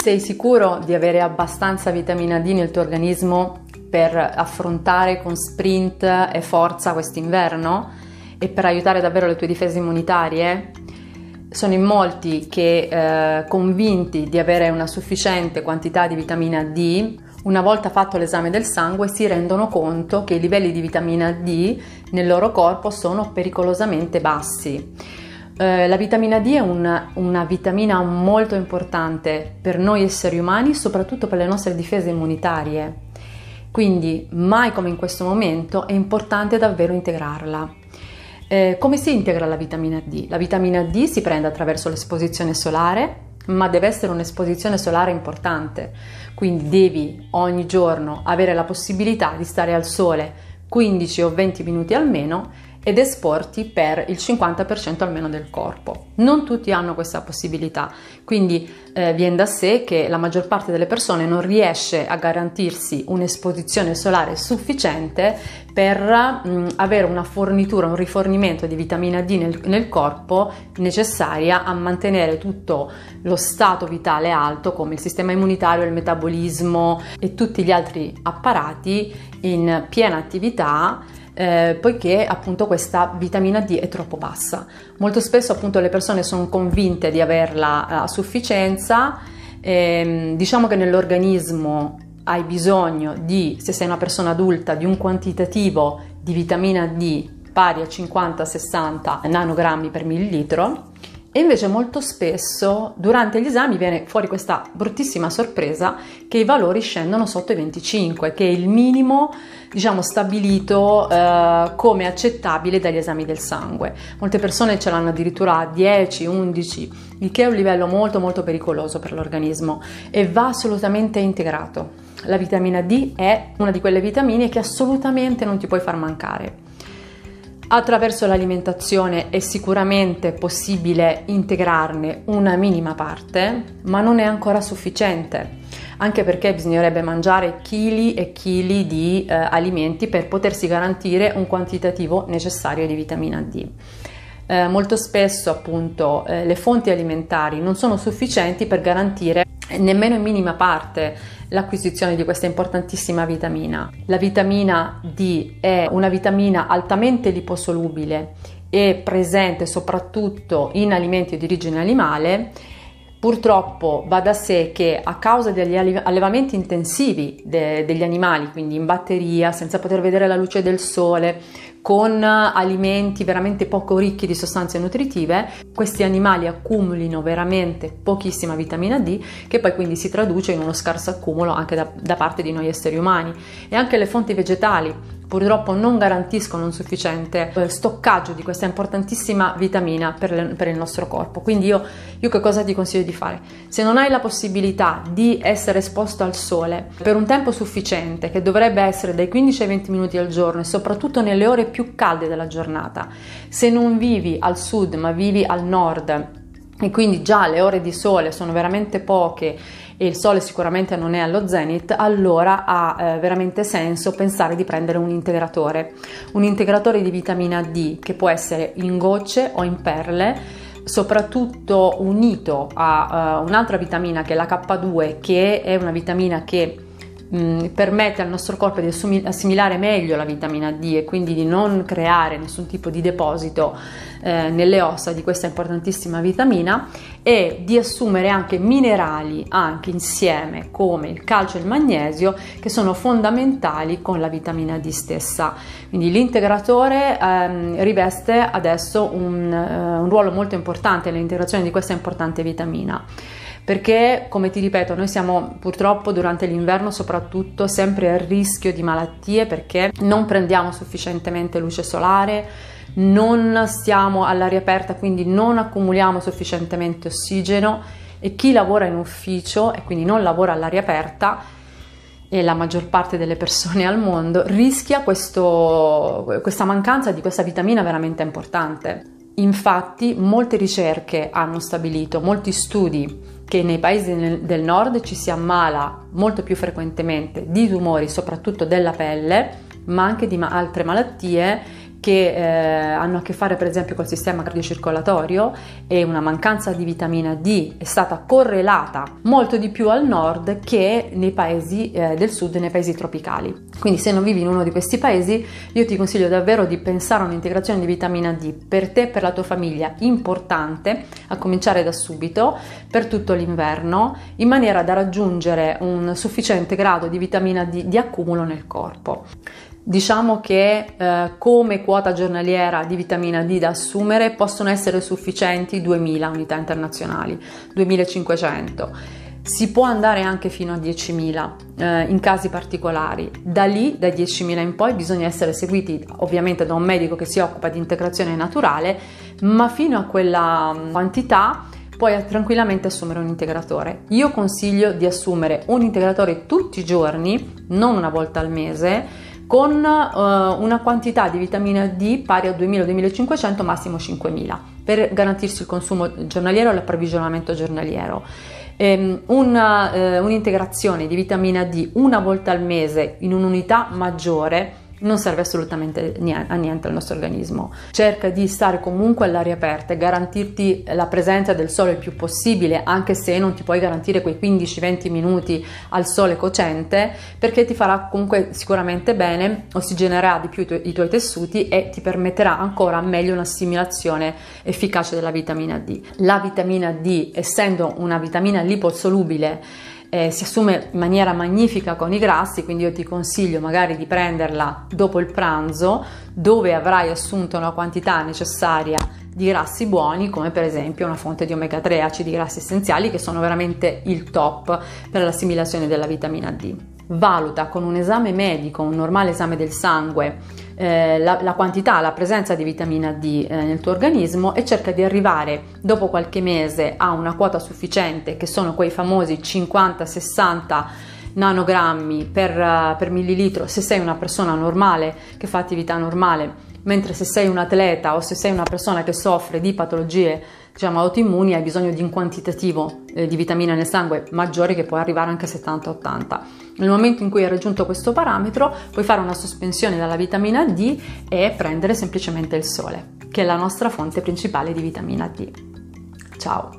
Sei sicuro di avere abbastanza vitamina D nel tuo organismo per affrontare con sprint e forza quest'inverno e per aiutare davvero le tue difese immunitarie? Sono in molti che, eh, convinti di avere una sufficiente quantità di vitamina D, una volta fatto l'esame del sangue si rendono conto che i livelli di vitamina D nel loro corpo sono pericolosamente bassi. Eh, la vitamina D è una, una, vitamina molto importante per noi esseri umani, soprattutto per le nostre difese immunitarie. Quindi, mai come in questo momento, è importante davvero integrarla. Eh, come si integra la vitamina D? La vitamina D si prende attraverso l'esposizione solare, ma deve essere un'esposizione solare importante, quindi devi ogni giorno avere la possibilità di stare al sole 15 o 20 minuti almeno ed esporti per il 50% almeno del corpo. Non tutti hanno questa possibilità, quindi eh, viene da sé che la maggior parte delle persone non riesce a garantirsi un'esposizione solare sufficiente per mh, avere una fornitura, un rifornimento di vitamina D nel, nel corpo necessaria a mantenere tutto lo stato vitale alto come il sistema immunitario, il metabolismo e tutti gli altri apparati in piena attività eh, poiché appunto questa vitamina D è troppo bassa. Molto spesso appunto le persone sono convinte di averla a sufficienza, ehm, diciamo che nell'organismo hai bisogno di, se sei una persona adulta, di un quantitativo di vitamina D pari a 50-60 nanogrammi per millilitro e invece molto spesso durante gli esami viene fuori questa bruttissima sorpresa che i valori scendono sotto i 25, che è il minimo diciamo stabilito eh, come accettabile dagli esami del sangue. Molte persone ce l'hanno addirittura a 10, 11, il che è un livello molto molto pericoloso per l'organismo e va assolutamente integrato. La vitamina D è una di quelle vitamine che assolutamente non ti puoi far mancare. Attraverso l'alimentazione è sicuramente possibile integrarne una minima parte, ma non è ancora sufficiente, anche perché bisognerebbe mangiare chili e chili di eh, alimenti per potersi garantire un quantitativo necessario di vitamina D. Eh, molto spesso appunto eh, le fonti alimentari non sono sufficienti per garantire nemmeno in minima parte l'acquisizione di questa importantissima vitamina. La vitamina D è una vitamina altamente liposolubile e presente soprattutto in alimenti di origine animale. Purtroppo va da sé che a causa degli allevamenti intensivi de- degli animali, quindi in batteria, senza poter vedere la luce del sole, con alimenti veramente poco ricchi di sostanze nutritive, questi animali accumulino veramente pochissima vitamina D che poi quindi si traduce in uno scarso accumulo anche da, da parte di noi esseri umani. E anche le fonti vegetali purtroppo non garantiscono un sufficiente eh, stoccaggio di questa importantissima vitamina per, le, per, il nostro corpo. Quindi io, io che cosa ti consiglio di fare? Se non hai la possibilità di essere esposto al sole per un tempo sufficiente, che dovrebbe essere dai 15 ai 20 minuti al giorno e soprattutto nelle ore più calde della giornata, se non vivi al sud ma vivi al nord e quindi già le ore di sole sono veramente poche e il sole sicuramente non è allo zenith, allora ha eh, veramente senso pensare di prendere un integratore, un integratore di vitamina D che può essere in gocce o in perle soprattutto unito a uh, un'altra vitamina che è la K2 che è una vitamina che mh, permette al nostro corpo di assimilare meglio la vitamina D e quindi di non creare nessun tipo di deposito eh, nelle ossa di questa importantissima vitamina e di assumere anche minerali anche insieme come il calcio e il magnesio che sono fondamentali con la vitamina D stessa. Quindi l'integratore ehm, riveste adesso un, uh, un ruolo molto importante nell'integrazione di questa importante vitamina perché come ti ripeto noi siamo purtroppo durante l'inverno soprattutto sempre a rischio di malattie perché non prendiamo sufficientemente luce solare non stiamo all'aria aperta quindi non accumuliamo sufficientemente ossigeno e chi lavora in ufficio e quindi non lavora all'aria aperta e la maggior parte delle persone al mondo rischia questo, questa mancanza di questa vitamina veramente importante. Infatti molte ricerche hanno stabilito, molti studi che nei paesi del nord ci si ammala molto più frequentemente di tumori, soprattutto della pelle, ma anche di altre malattie che eh, hanno a che fare per esempio col sistema cardiocircolatorio e una mancanza di vitamina D è stata correlata molto di più al nord che nei paesi eh, del sud e nei paesi tropicali. Quindi se non vivi in uno di questi paesi io ti consiglio davvero di pensare a un'integrazione di vitamina D per te e per la tua famiglia importante, a cominciare da subito, per tutto l'inverno, in maniera da raggiungere un sufficiente grado di vitamina D di accumulo nel corpo. Diciamo che eh, come quota giornaliera di vitamina D da assumere possono essere sufficienti 2000 unità internazionali, 2500. Si può andare anche fino a 10.000 eh, in casi particolari. Da lì, dai 10.000 in poi, bisogna essere seguiti ovviamente da un medico che si occupa di integrazione naturale, ma fino a quella mm, quantità puoi tranquillamente assumere un integratore. Io consiglio di assumere un integratore tutti i giorni, non una volta al mese con uh, una quantità di vitamina D pari a 2000-2500, massimo 5000, per garantirsi il consumo giornaliero e l'approvvigionamento giornaliero. Um, una, uh, un'integrazione di vitamina D una volta al mese in un'unità maggiore non serve assolutamente a niente al nostro organismo. Cerca di stare comunque all'aria aperta e garantirti la presenza del sole il più possibile, anche se non ti puoi garantire quei 15-20 minuti al sole cocente, perché ti farà comunque sicuramente bene, ossigenerà di più i, tu- i tuoi tessuti e ti permetterà ancora meglio un'assimilazione efficace della vitamina D. La vitamina D, essendo una vitamina liposolubile, eh, si assume in maniera magnifica con i grassi, quindi io ti consiglio magari di prenderla dopo il pranzo, dove avrai assunto una quantità necessaria di grassi buoni, come per esempio una fonte di omega 3 acidi grassi essenziali, che sono veramente il top per l'assimilazione della vitamina D. Valuta con un esame medico, un normale esame del sangue, eh, la, la, quantità, la presenza di vitamina D eh, nel tuo organismo e cerca di arrivare dopo qualche mese a una quota sufficiente che sono quei famosi 50-60 nanogrammi per, uh, per millilitro se sei una persona normale che fa attività normale mentre se sei un atleta o se sei una persona che soffre di patologie diciamo autoimmuni hai bisogno di un quantitativo eh, di vitamina nel sangue maggiore che può arrivare anche a 70-80. Nel momento in cui hai raggiunto questo parametro puoi fare una sospensione dalla vitamina D e prendere semplicemente il sole, che è la nostra fonte principale di vitamina D. Ciao!